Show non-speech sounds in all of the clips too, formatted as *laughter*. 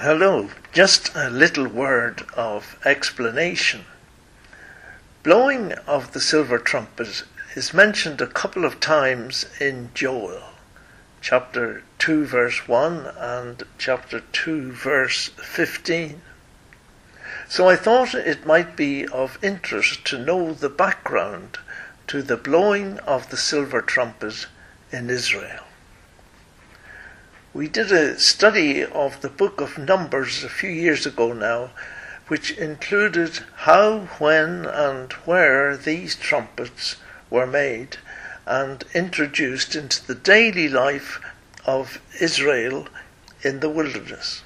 Hello, just a little word of explanation. Blowing of the silver trumpet is mentioned a couple of times in Joel, chapter 2, verse 1 and chapter 2, verse 15. So I thought it might be of interest to know the background to the blowing of the silver trumpet in Israel. We did a study of the book of Numbers a few years ago now, which included how, when, and where these trumpets were made and introduced into the daily life of Israel in the wilderness.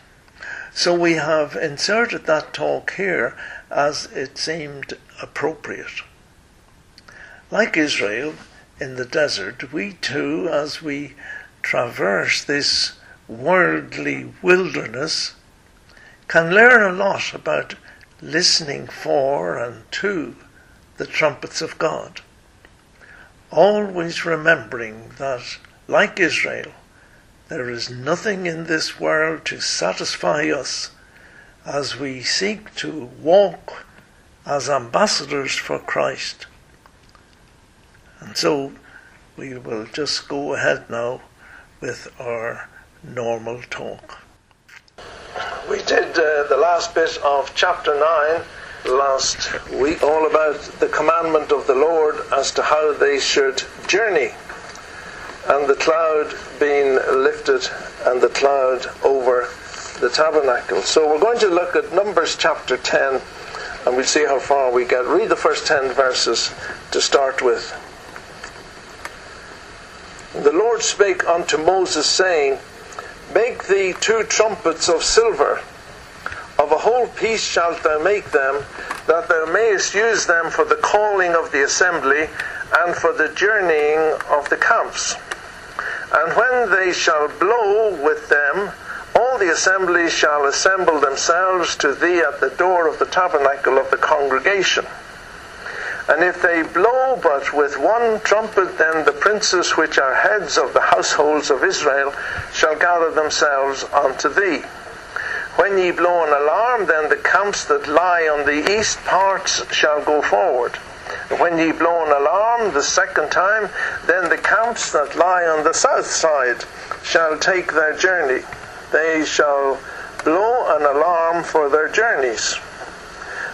So we have inserted that talk here as it seemed appropriate. Like Israel in the desert, we too, as we traverse this worldly wilderness can learn a lot about listening for and to the trumpets of God. Always remembering that, like Israel, there is nothing in this world to satisfy us as we seek to walk as ambassadors for Christ. And so we will just go ahead now with our normal talk. We did uh, the last bit of chapter 9 last week, all about the commandment of the Lord as to how they should journey, and the cloud being lifted and the cloud over the tabernacle. So we're going to look at Numbers chapter 10 and we'll see how far we get. Read the first 10 verses to start with. The Lord spake unto Moses, saying, Make thee two trumpets of silver. Of a whole piece shalt thou make them, that thou mayest use them for the calling of the assembly and for the journeying of the camps. And when they shall blow with them, all the assembly shall assemble themselves to thee at the door of the tabernacle of the congregation. And if they blow but with one trumpet, then the princes which are heads of the households of Israel shall gather themselves unto thee. When ye blow an alarm, then the camps that lie on the east parts shall go forward. When ye blow an alarm the second time, then the camps that lie on the south side shall take their journey. They shall blow an alarm for their journeys.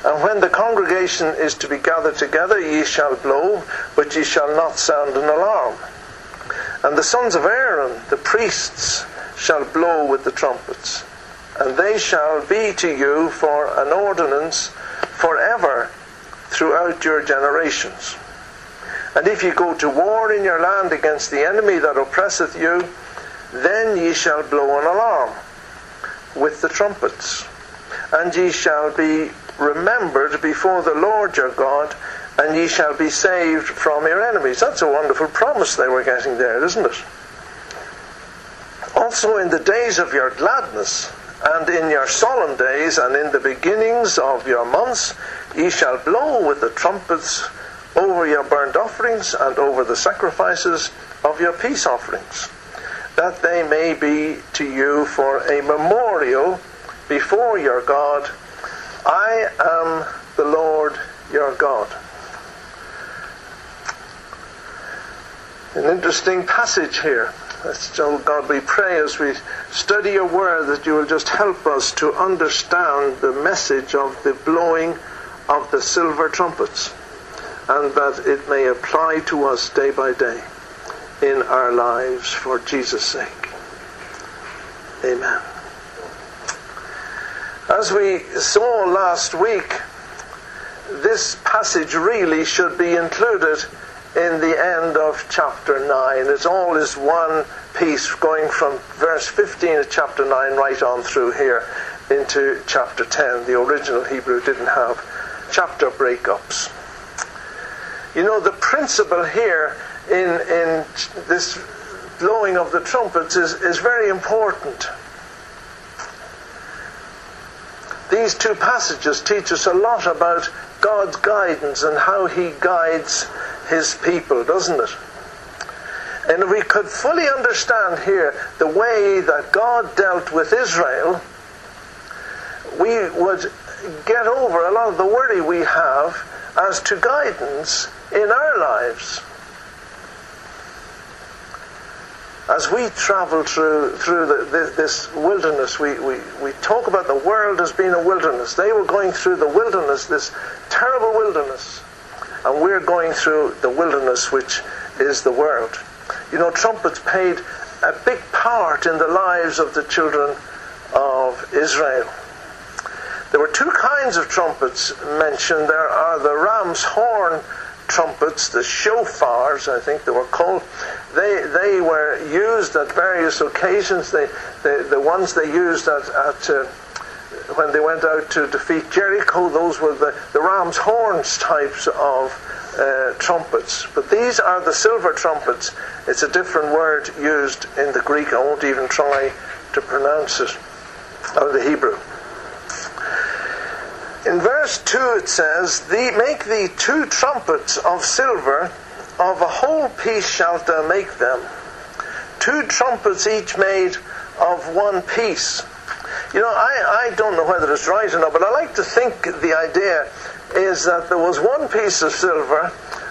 And when the congregation is to be gathered together, ye shall blow, but ye shall not sound an alarm. And the sons of Aaron, the priests, shall blow with the trumpets. And they shall be to you for an ordinance forever throughout your generations. And if ye go to war in your land against the enemy that oppresseth you, then ye shall blow an alarm with the trumpets. And ye shall be remembered before the Lord your God, and ye shall be saved from your enemies. That's a wonderful promise they were getting there, isn't it? Also, in the days of your gladness, and in your solemn days, and in the beginnings of your months, ye shall blow with the trumpets over your burnt offerings and over the sacrifices of your peace offerings, that they may be to you for a memorial before your God I am the Lord your God. An interesting passage here. So, God, we pray as we study your word that you will just help us to understand the message of the blowing of the silver trumpets and that it may apply to us day by day in our lives for Jesus' sake. Amen. As we saw last week, this passage really should be included in the end of chapter 9. It's all is one piece going from verse 15 of chapter 9 right on through here into chapter 10. The original Hebrew didn't have chapter breakups. You know, the principle here in, in this blowing of the trumpets is, is very important. These two passages teach us a lot about God's guidance and how He guides His people, doesn't it? And if we could fully understand here the way that God dealt with Israel we would get over a lot of the worry we have as to guidance in our lives. As we travel through through the, this wilderness, we, we, we talk about the world as being a wilderness. They were going through the wilderness, this terrible wilderness, and we're going through the wilderness, which is the world. You know, trumpets played a big part in the lives of the children of Israel. There were two kinds of trumpets mentioned. There are the ram's horn trumpets, the shofars, I think they were called. They, they were used at various occasions. They, they the ones they used at, at uh, when they went out to defeat Jericho, those were the, the ram's horns types of uh, trumpets. But these are the silver trumpets. It's a different word used in the Greek. I won't even try to pronounce it, or the Hebrew. In verse 2 it says, Make thee two trumpets of silver, of a whole piece shalt thou make them. Two trumpets each made of one piece. You know, I, I don't know whether it's right or not, but I like to think the idea is that there was one piece of silver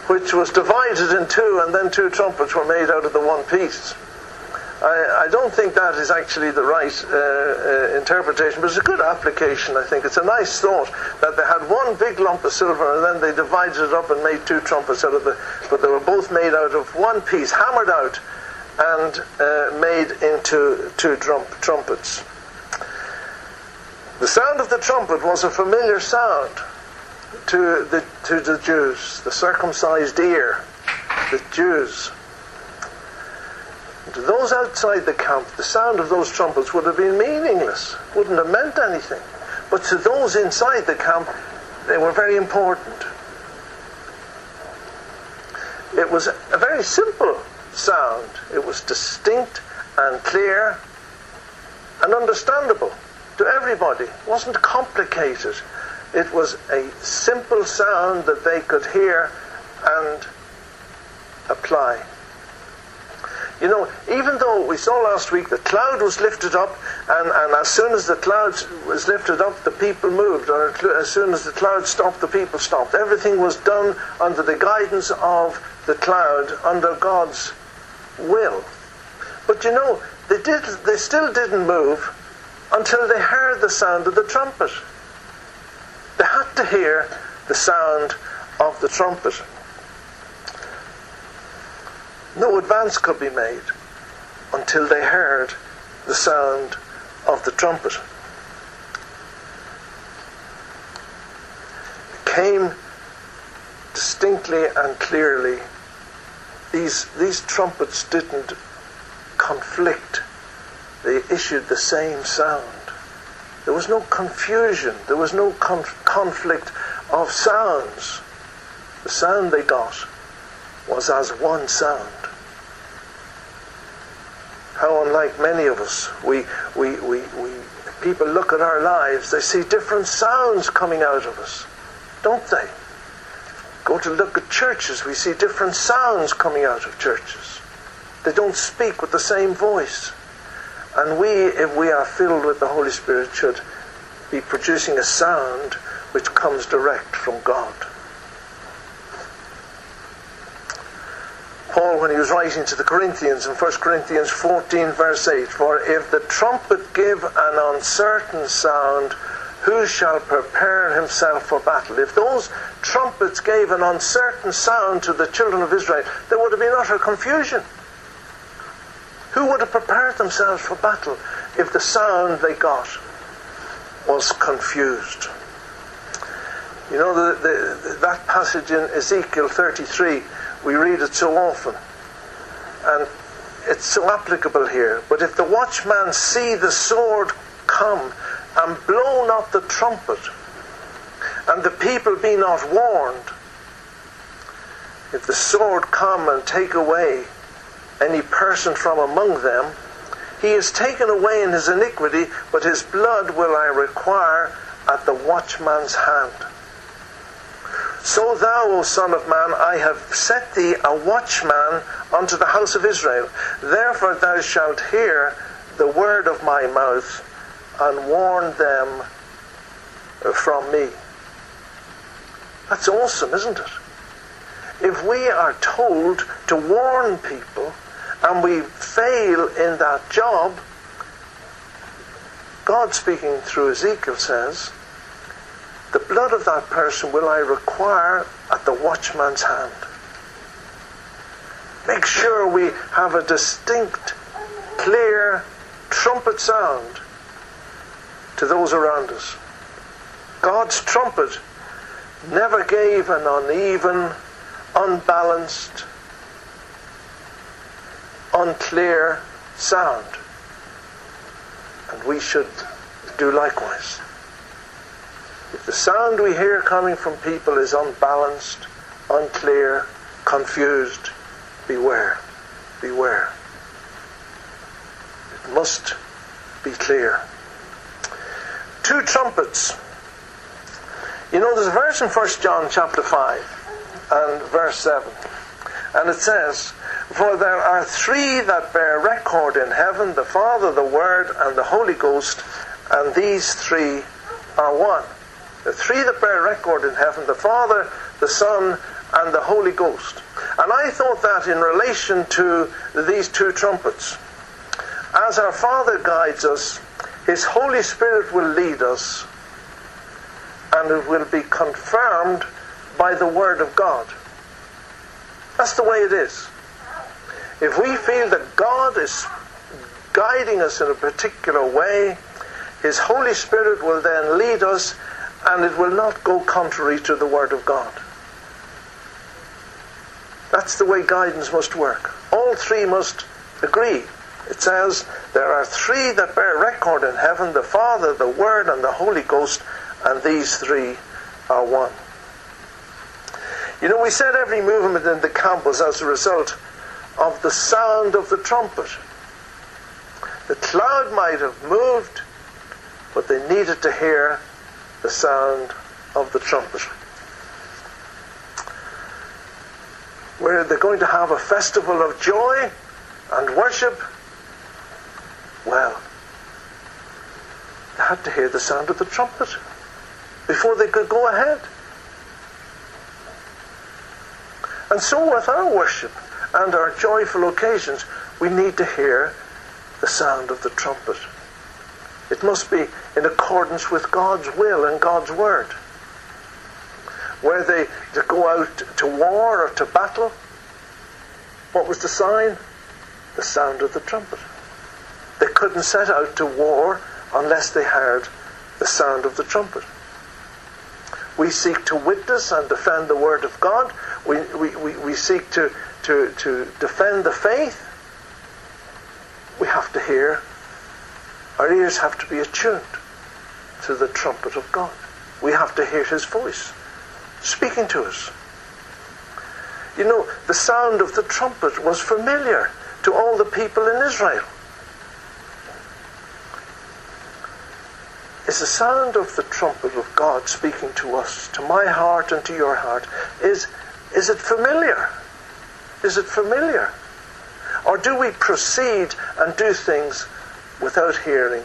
which was divided in two, and then two trumpets were made out of the one piece. I, I don't think that is actually the right uh, uh, interpretation, but it's a good application, I think. It's a nice thought that they had one big lump of silver and then they divided it up and made two trumpets out of it, but they were both made out of one piece, hammered out and uh, made into two drum- trumpets. The sound of the trumpet was a familiar sound to the, to the Jews, the circumcised ear, the Jews. To those outside the camp, the sound of those trumpets would have been meaningless, wouldn't have meant anything. But to those inside the camp, they were very important. It was a very simple sound. It was distinct and clear and understandable to everybody. It wasn't complicated. It was a simple sound that they could hear and apply. You know, even though we saw last week the cloud was lifted up, and, and as soon as the cloud was lifted up, the people moved, or as soon as the cloud stopped, the people stopped. Everything was done under the guidance of the cloud, under God's will. But you know, they, did, they still didn't move until they heard the sound of the trumpet. They had to hear the sound of the trumpet no advance could be made until they heard the sound of the trumpet. It came distinctly and clearly. These, these trumpets didn't conflict, they issued the same sound. There was no confusion, there was no conf- conflict of sounds. The sound they got was as one sound how unlike many of us, we, we, we, we, people look at our lives, they see different sounds coming out of us, don't they? Go to look at churches, we see different sounds coming out of churches. They don't speak with the same voice. And we, if we are filled with the Holy Spirit, should be producing a sound which comes direct from God. Paul, when he was writing to the Corinthians in 1 Corinthians 14, verse 8, For if the trumpet give an uncertain sound, who shall prepare himself for battle? If those trumpets gave an uncertain sound to the children of Israel, there would have been utter confusion. Who would have prepared themselves for battle if the sound they got was confused? You know, the, the, that passage in Ezekiel 33 we read it so often. And it's so applicable here. But if the watchman see the sword come and blow not the trumpet, and the people be not warned, if the sword come and take away any person from among them, he is taken away in his iniquity, but his blood will I require at the watchman's hand. So thou, O Son of Man, I have set thee a watchman unto the house of Israel. Therefore thou shalt hear the word of my mouth and warn them from me. That's awesome, isn't it? If we are told to warn people and we fail in that job, God speaking through Ezekiel says, the blood of that person will I require at the watchman's hand. Make sure we have a distinct, clear trumpet sound to those around us. God's trumpet never gave an uneven, unbalanced, unclear sound. And we should do likewise. If the sound we hear coming from people is unbalanced, unclear, confused, beware. Beware. It must be clear. Two trumpets. You know, there's a verse in 1 John chapter 5 and verse 7. And it says, For there are three that bear record in heaven the Father, the Word, and the Holy Ghost, and these three are one. The three that bear record in heaven the Father, the Son, and the Holy Ghost. And I thought that in relation to these two trumpets. As our Father guides us, His Holy Spirit will lead us, and it will be confirmed by the Word of God. That's the way it is. If we feel that God is guiding us in a particular way, His Holy Spirit will then lead us and it will not go contrary to the Word of God. That's the way guidance must work. All three must agree. It says, There are three that bear record in heaven the Father, the Word, and the Holy Ghost, and these three are one. You know, we said every movement in the camp was as a result of the sound of the trumpet. The cloud might have moved, but they needed to hear the sound of the trumpet. Where they're going to have a festival of joy and worship. Well, they had to hear the sound of the trumpet before they could go ahead. And so with our worship and our joyful occasions, we need to hear the sound of the trumpet. It must be in accordance with God's will and God's word. Were they to go out to war or to battle, what was the sign? The sound of the trumpet. They couldn't set out to war unless they heard the sound of the trumpet. We seek to witness and defend the Word of God. We, we, we, we seek to, to, to defend the faith. We have to hear our ears have to be attuned to the trumpet of God. We have to hear his voice speaking to us. You know, the sound of the trumpet was familiar to all the people in Israel. Is the sound of the trumpet of God speaking to us, to my heart and to your heart, is, is it familiar? Is it familiar? Or do we proceed and do things without hearing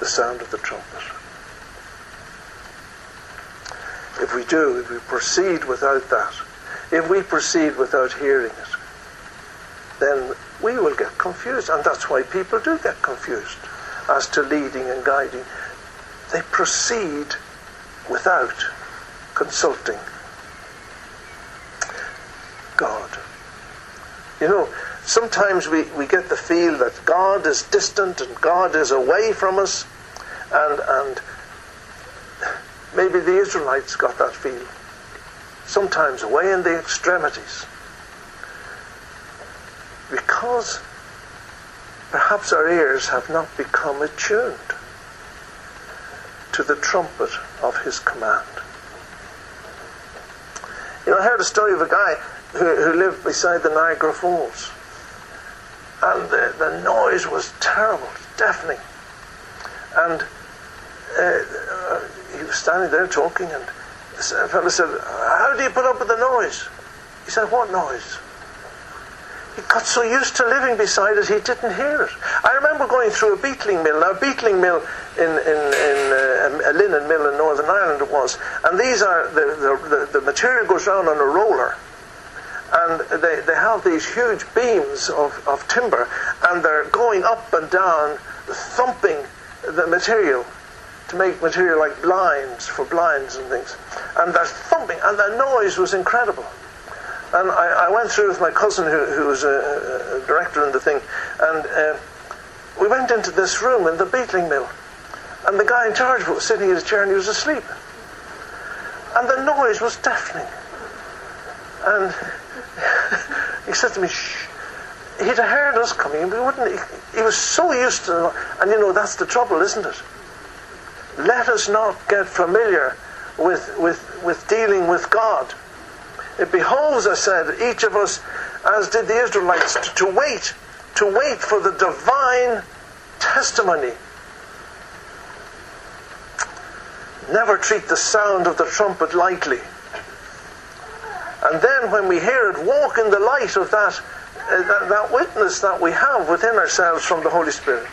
the sound of the trumpet. If we do, if we proceed without that, if we proceed without hearing it, then we will get confused. And that's why people do get confused as to leading and guiding. They proceed without consulting God. You know, sometimes we, we get the feel that God is distant and God is away from us, and, and maybe the Israelites got that feel. Sometimes away in the extremities. Because perhaps our ears have not become attuned to the trumpet of his command. You know, I heard a story of a guy who, who lived beside the Niagara Falls and the, the noise was terrible, deafening. And uh, he was standing there talking, and the fellow said, How do you put up with the noise? He said, What noise? he got so used to living beside it, he didn't hear it. I remember going through a beetling mill. Now, a beetling mill in, in, in uh, a linen mill in Northern Ireland it was. And these are, the, the, the material goes around on a roller. And they, they have these huge beams of, of timber, and they're going up and down, thumping the material to make material like blinds for blinds and things. And they're thumping, and the noise was incredible. And I, I went through with my cousin, who, who was a, a, director in the thing, and uh, we went into this room in the beetling mill. And the guy in charge was sitting in his chair and he was asleep. And the noise was deafening. And he said to me, shh. He'd heard us coming, but wouldn't. He, he was so used to, and you know that's the trouble, isn't it? Let us not get familiar with with with dealing with God. It behoves, I said, each of us, as did the Israelites, to, to wait, to wait for the divine testimony. Never treat the sound of the trumpet lightly. And then when we hear it, walk in the light of that, uh, that, that witness that we have within ourselves from the Holy Spirit.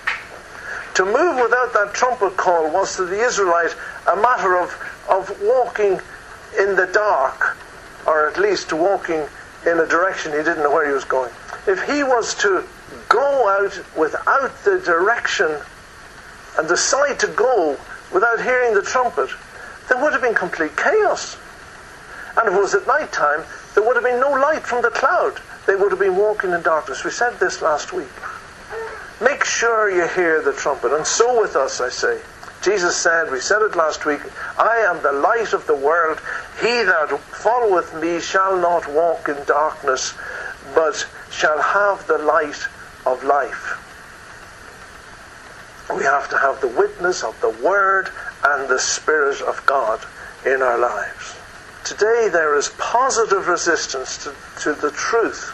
To move without that trumpet call was to the Israelite a matter of, of walking in the dark or at least walking in a direction he didn't know where he was going. If he was to go out without the direction and decide to go without hearing the trumpet, there would have been complete chaos. And if it was at night time, there would have been no light from the cloud. They would have been walking in darkness. We said this last week. Make sure you hear the trumpet. And so with us, I say. Jesus said, we said it last week, I am the light of the world. He that followeth me shall not walk in darkness, but shall have the light of life. We have to have the witness of the Word and the Spirit of God in our lives. Today there is positive resistance to, to the truth,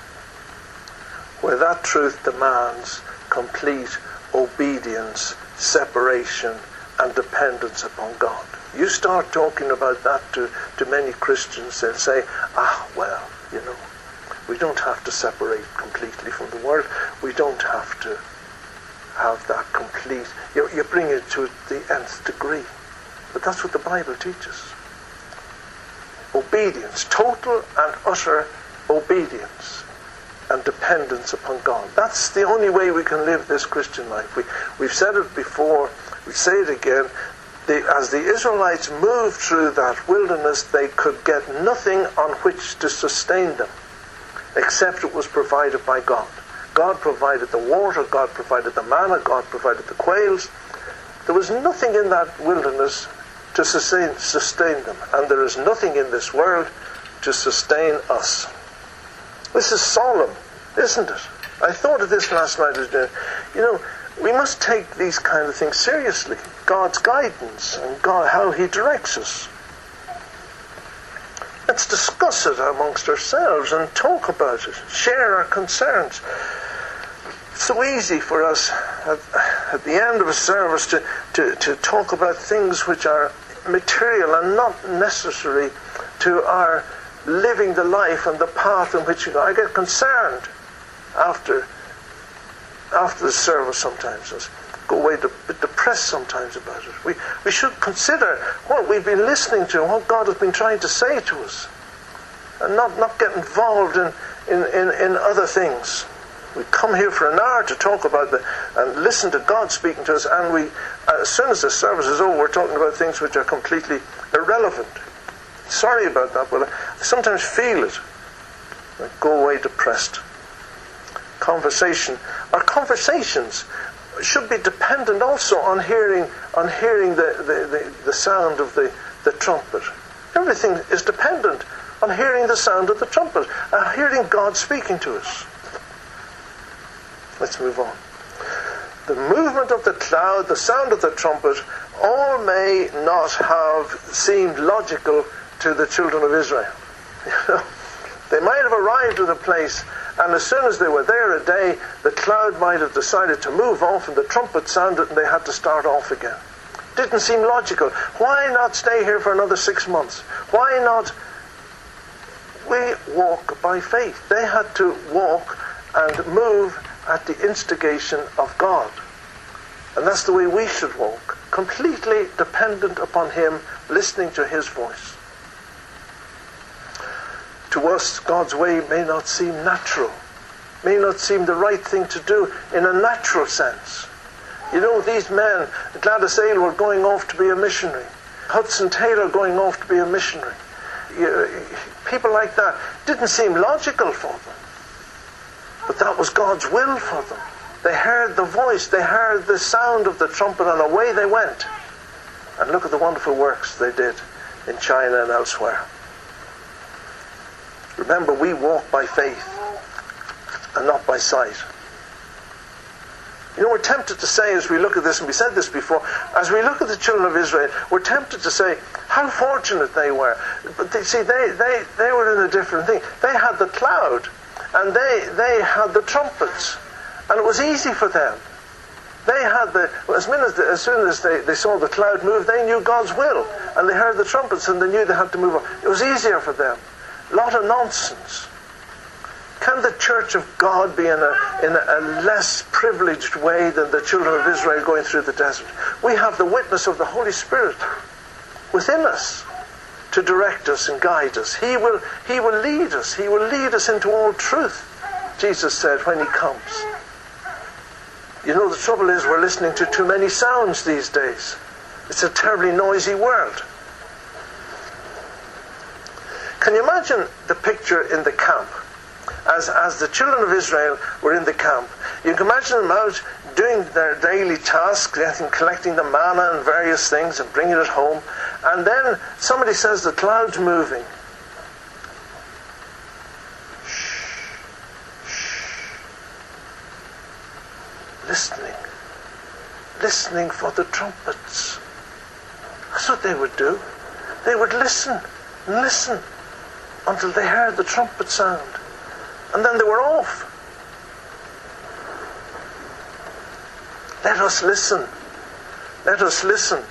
where that truth demands complete obedience, separation, and dependence upon God. You start talking about that to, to many Christians, they'll say, ah, well, you know, we don't have to separate completely from the world. We don't have to have that complete. You, you bring it to the nth degree. But that's what the Bible teaches. Obedience, total and utter obedience and dependence upon God. That's the only way we can live this Christian life. We, we've said it before we say it again, the, as the Israelites moved through that wilderness, they could get nothing on which to sustain them, except it was provided by God. God provided the water, God provided the manna, God provided the quails. There was nothing in that wilderness to sustain, sustain them, and there is nothing in this world to sustain us. This is solemn, isn't it? I thought of this last night. As uh, you know, we must take these kind of things seriously. God's guidance and God, how He directs us. Let's discuss it amongst ourselves and talk about it, share our concerns. It's so easy for us at, at the end of a service to, to, to talk about things which are material and not necessary to our living the life and the path in which you know, I get concerned after after the service sometimes I go away a bit depressed sometimes about it. We, we should consider what we've been listening to and what God has been trying to say to us and not, not get involved in, in, in, in other things. We come here for an hour to talk about the and listen to God speaking to us, and we, uh, as soon as the service is over, we're talking about things which are completely irrelevant. Sorry about that, but I sometimes feel it. I go away depressed conversation, our conversations should be dependent also on hearing on hearing the, the, the, the sound of the, the trumpet. Everything is dependent on hearing the sound of the trumpet, on hearing God speaking to us. Let's move on. The movement of the cloud, the sound of the trumpet, all may not have seemed logical to the children of Israel. *laughs* they might have arrived at a place and as soon as they were there a day, the cloud might have decided to move off and the trumpet sounded and they had to start off again. Didn't seem logical. Why not stay here for another six months? Why not? We walk by faith. They had to walk and move at the instigation of God. And that's the way we should walk, completely dependent upon Him, listening to His voice. To us, God's way may not seem natural, may not seem the right thing to do in a natural sense. You know, these men, Gladys Aylward were going off to be a missionary, Hudson Taylor going off to be a missionary. You, people like that didn't seem logical for them. But that was God's will for them. They heard the voice, they heard the sound of the trumpet, and away they went. And look at the wonderful works they did in China and elsewhere. Remember, we walk by faith and not by sight. You know, we're tempted to say as we look at this, and we said this before, as we look at the children of Israel, we're tempted to say how fortunate they were. But they, see, they, they, they were in a different thing. They had the cloud, and they, they had the trumpets, and it was easy for them. They had the, as, as, soon as they, they saw the cloud move, they knew God's will, and they heard the trumpets, and they knew they had to move on. It was easier for them. A lot of nonsense. Can the church of God be in a, in a less privileged way than the children of Israel going through the desert? We have the witness of the Holy Spirit within us to direct us and guide us. He will, he will lead us. He will lead us into all truth, Jesus said, when He comes. You know, the trouble is we're listening to too many sounds these days. It's a terribly noisy world. Can you imagine the picture in the camp? as, as the children of Israel were in the camp. You can imagine them out doing their daily tasks, collecting the manna and various things and bringing it home. And then somebody says the cloud's moving. Listening. Listening for the trumpets. That's what they would do. They would listen listen until they heard the trumpet sound and then they were off. Let us listen. Let us listen.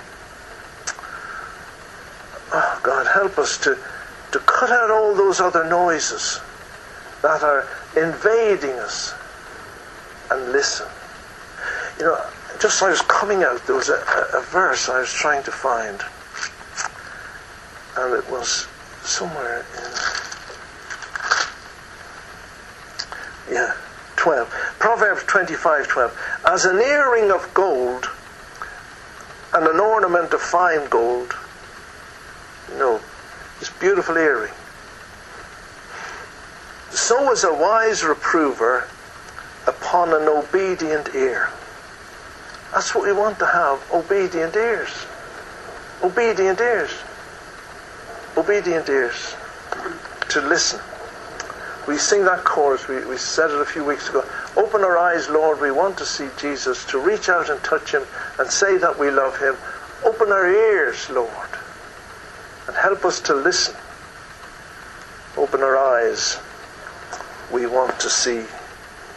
God, help us to, to cut out all those other noises that are invading us and listen. You know, just as I was coming out, there was a, a, a verse I was trying to find, and it was somewhere in. Yeah, 12. Proverbs 25 12. As an earring of gold and an ornament of fine gold, know, this beautiful earring. So is a wise reprover upon an obedient ear. That's what we want to have obedient ears. Obedient ears. Obedient ears. To listen. We sing that chorus, we, we said it a few weeks ago. Open our eyes, Lord, we want to see Jesus, to reach out and touch him and say that we love him. Open our ears, Lord, and help us to listen. Open our eyes. We want to see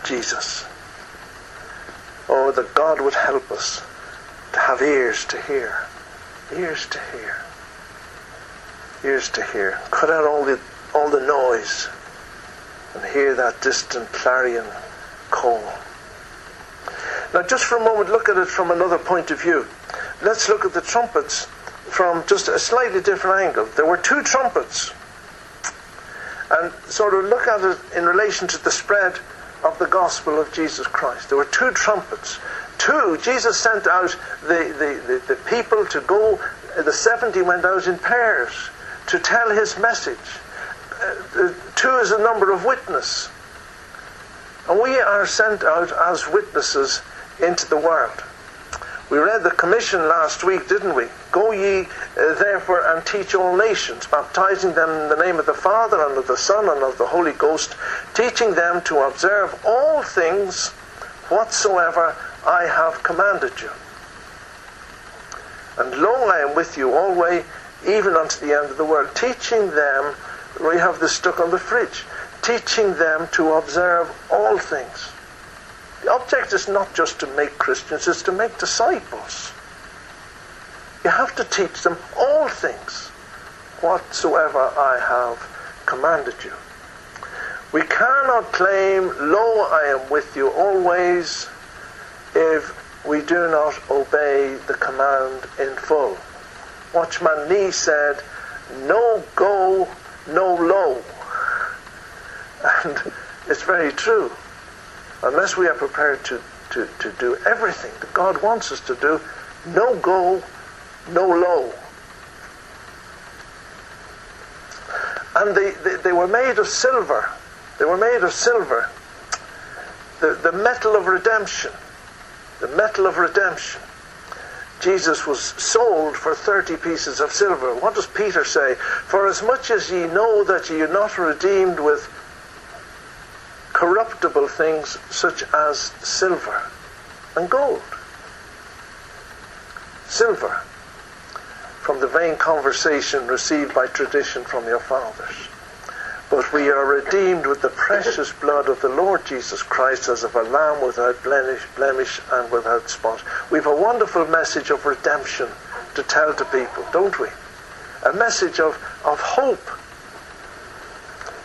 Jesus. Oh, that God would help us to have ears to hear. Ears to hear. Ears to hear. Cut out all the all the noise and hear that distant clarion call. Now, just for a moment, look at it from another point of view. Let's look at the trumpets from just a slightly different angle. There were two trumpets, and sort of look at it in relation to the spread of the gospel of Jesus Christ. There were two trumpets. Two, Jesus sent out the, the, the, the people to go, the 70 went out in pairs to tell his message. Uh, two is a number of witness. And we are sent out as witnesses into the world. We read the commission last week, didn't we? Go ye uh, therefore and teach all nations, baptizing them in the name of the Father and of the Son and of the Holy Ghost, teaching them to observe all things whatsoever I have commanded you. And lo, I am with you always, even unto the end of the world, teaching them we have this stuck on the fridge, teaching them to observe all things. The object is not just to make Christians, it's to make disciples. You have to teach them all things whatsoever I have commanded you. We cannot claim, Lo, I am with you always, if we do not obey the command in full. Watchman Nee said, No go, no lo. And it's very true. Unless we are prepared to, to, to do everything that God wants us to do, no go, no lo. And they, they, they were made of silver. They were made of silver. The, the metal of redemption. The metal of redemption. Jesus was sold for 30 pieces of silver. What does Peter say? For as much as ye know that ye are not redeemed with corruptible things such as silver and gold. Silver from the vain conversation received by tradition from your fathers. But we are redeemed with the precious blood of the Lord Jesus Christ as of a lamb without blemish, blemish and without spot. We've a wonderful message of redemption to tell to people, don't we? A message of, of hope.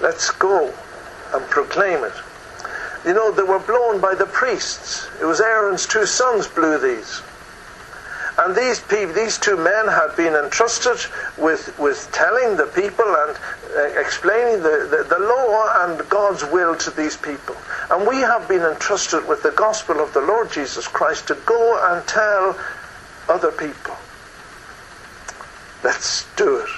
Let's go and proclaim it. You know, they were blown by the priests. It was Aaron's two sons blew these. And these people, these two men had been entrusted with, with telling the people and uh, explaining the, the, the law and God's will to these people. And we have been entrusted with the gospel of the Lord Jesus Christ to go and tell other people. Let's do it.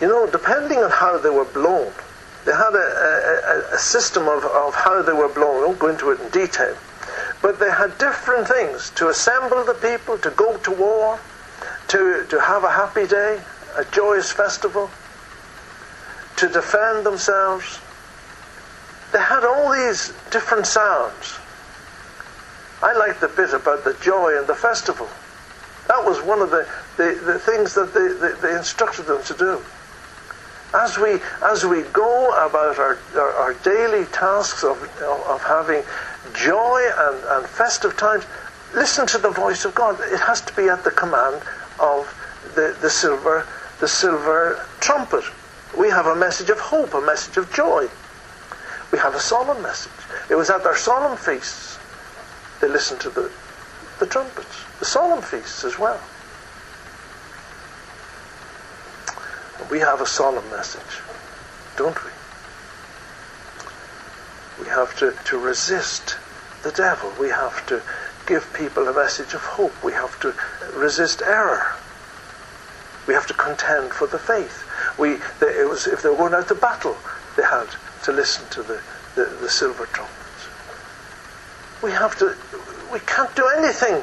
You know, depending on how they were blown, they had a, a, a system of, of how they were blown. I won't go into it in detail. But they had different things to assemble the people, to go to war, to, to have a happy day, a joyous festival, to defend themselves. They had all these different sounds. I like the bit about the joy and the festival. That was one of the, the, the things that they, they, they instructed them to do. As we, as we go about our, our, our daily tasks of, of having joy and, and festive times, listen to the voice of God. It has to be at the command of the, the silver the silver trumpet. We have a message of hope, a message of joy. We have a solemn message. It was at their solemn feasts they listened to the, the trumpets, the solemn feasts as well. We have a solemn message, don't we? We have to, to resist the devil. We have to give people a message of hope. We have to resist error. We have to contend for the faith. We, they, it was, if they were going out to battle, they had to listen to the, the, the silver trumpets. We have to, we can't do anything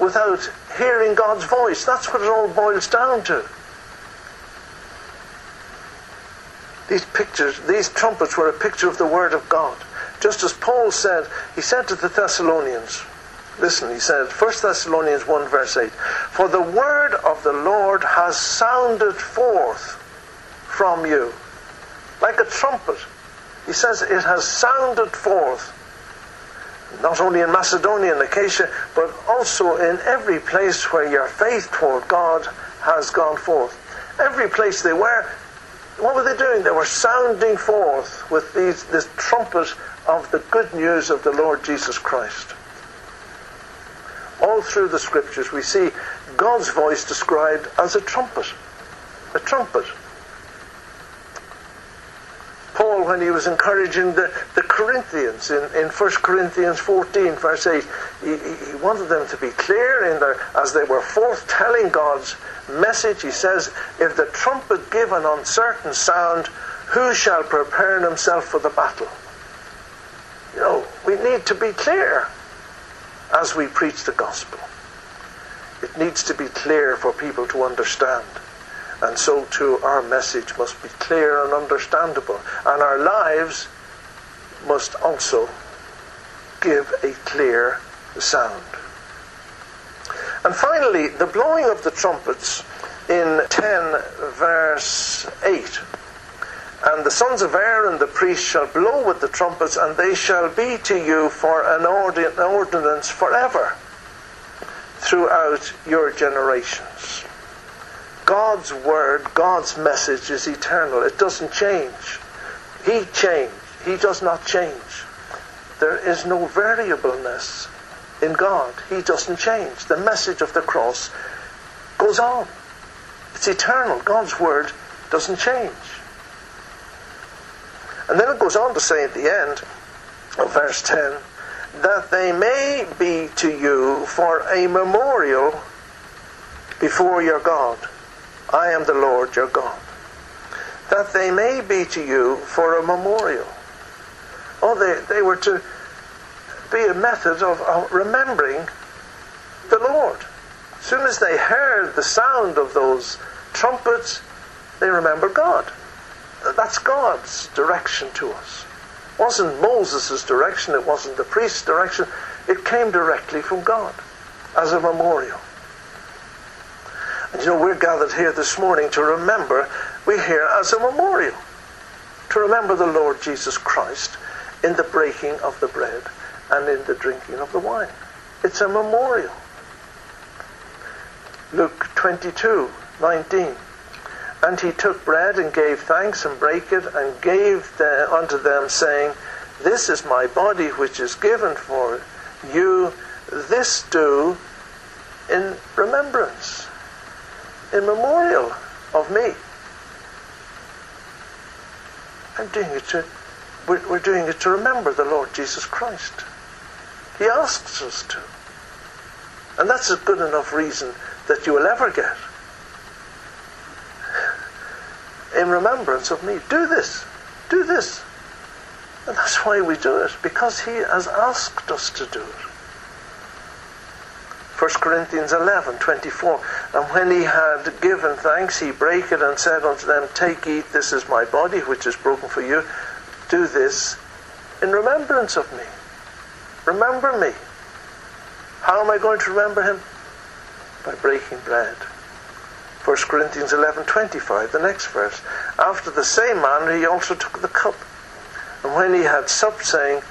without hearing God's voice. That's what it all boils down to. These pictures, these trumpets were a picture of the Word of God. Just as Paul said, he said to the Thessalonians, listen, he said, 1 Thessalonians 1 verse 8, For the word of the Lord has sounded forth from you, like a trumpet. He says it has sounded forth, not only in Macedonia and Achaia, but also in every place where your faith toward God has gone forth. Every place they were, what were they doing? They were sounding forth with these, this trumpet of the good news of the Lord Jesus Christ. All through the scriptures, we see God's voice described as a trumpet. A trumpet. Paul, when he was encouraging the, the Corinthians in, in 1 Corinthians 14, verse 8, he, he wanted them to be clear in their, as they were forth telling God's message. He says, If the trumpet give an uncertain sound, who shall prepare himself for the battle? You know, we need to be clear as we preach the gospel. It needs to be clear for people to understand. And so too our message must be clear and understandable. And our lives must also give a clear sound. And finally, the blowing of the trumpets in 10 verse 8. And the sons of Aaron the priest shall blow with the trumpets, and they shall be to you for an ordinance forever throughout your generations. God's word, God's message is eternal. It doesn't change. He changed. He does not change. There is no variableness in God. He doesn't change. The message of the cross goes on. It's eternal. God's word doesn't change. And then it goes on to say at the end of verse 10 that they may be to you for a memorial before your God. I am the Lord your God. That they may be to you for a memorial. Oh, they, they were to be a method of, of remembering the Lord. As soon as they heard the sound of those trumpets, they remember God. That's God's direction to us. It wasn't Moses' direction, it wasn't the priest's direction. It came directly from God as a memorial. You know, we're gathered here this morning to remember, we're here as a memorial, to remember the Lord Jesus Christ in the breaking of the bread and in the drinking of the wine. It's a memorial. Luke 22, 19. And he took bread and gave thanks and brake it and gave the, unto them, saying, This is my body which is given for you. This do in remembrance, in memorial of me. I'm doing it to, we're, doing it to remember the Lord Jesus Christ. He asks us to. And that's a good enough reason that you will ever get. In remembrance of me. Do this. Do this. And that's why we do it, because he has asked us to do it. 1 Corinthians 11, 24. And when he had given thanks, he brake it and said unto them, Take, eat, this is my body, which is broken for you. Do this in remembrance of me. Remember me. How am I going to remember him? By breaking bread. 1 Corinthians 11:25, the next verse. After the same manner he also took the cup. And when he had supped, saying,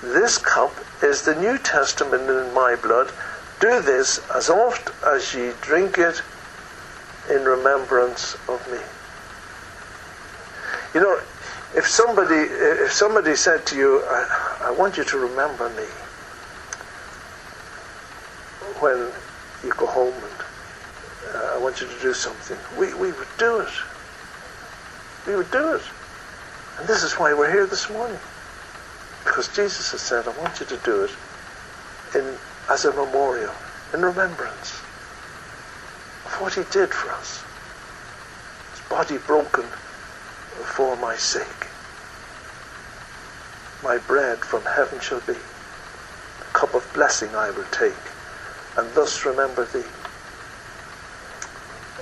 This cup is the New Testament in my blood. Do this as oft as ye drink it in remembrance of me. You know, if somebody if somebody said to you, I, I want you to remember me when you go home and uh, I want you to do something, we, we would do it. We would do it. And this is why we're here this morning. Because Jesus has said, I want you to do it in as a memorial, in remembrance of what he did for us. His body broken for my sake. My bread from heaven shall be. A cup of blessing I will take, and thus remember thee.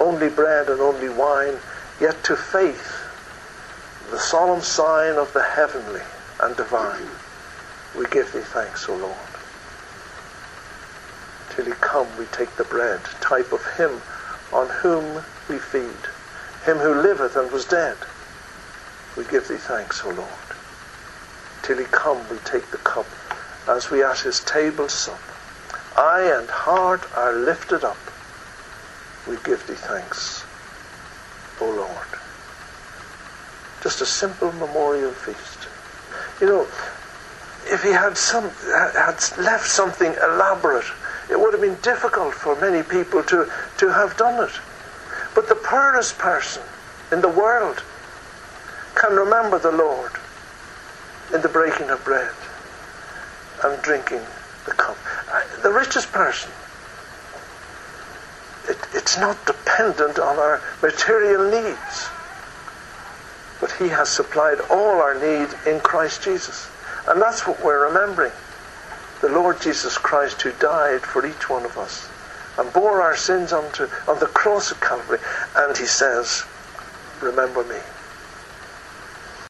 Only bread and only wine, yet to faith, the solemn sign of the heavenly and divine. We give thee thanks, O Lord. Till he come, we take the bread, type of him on whom we feed, him who liveth and was dead. We give thee thanks, O Lord. Till he come, we take the cup, as we at his table sup. Eye and heart are lifted up. We give thee thanks, O Lord. Just a simple memorial feast. You know, if he had some had left something elaborate, it would have been difficult for many people to, to have done it. But the poorest person in the world can remember the Lord in the breaking of bread and drinking the cup. The richest person, it, it's not dependent on our material needs, but He has supplied all our need in Christ Jesus. And that's what we're remembering. The Lord Jesus Christ who died for each one of us and bore our sins onto, on the cross of Calvary. And He says, Remember me.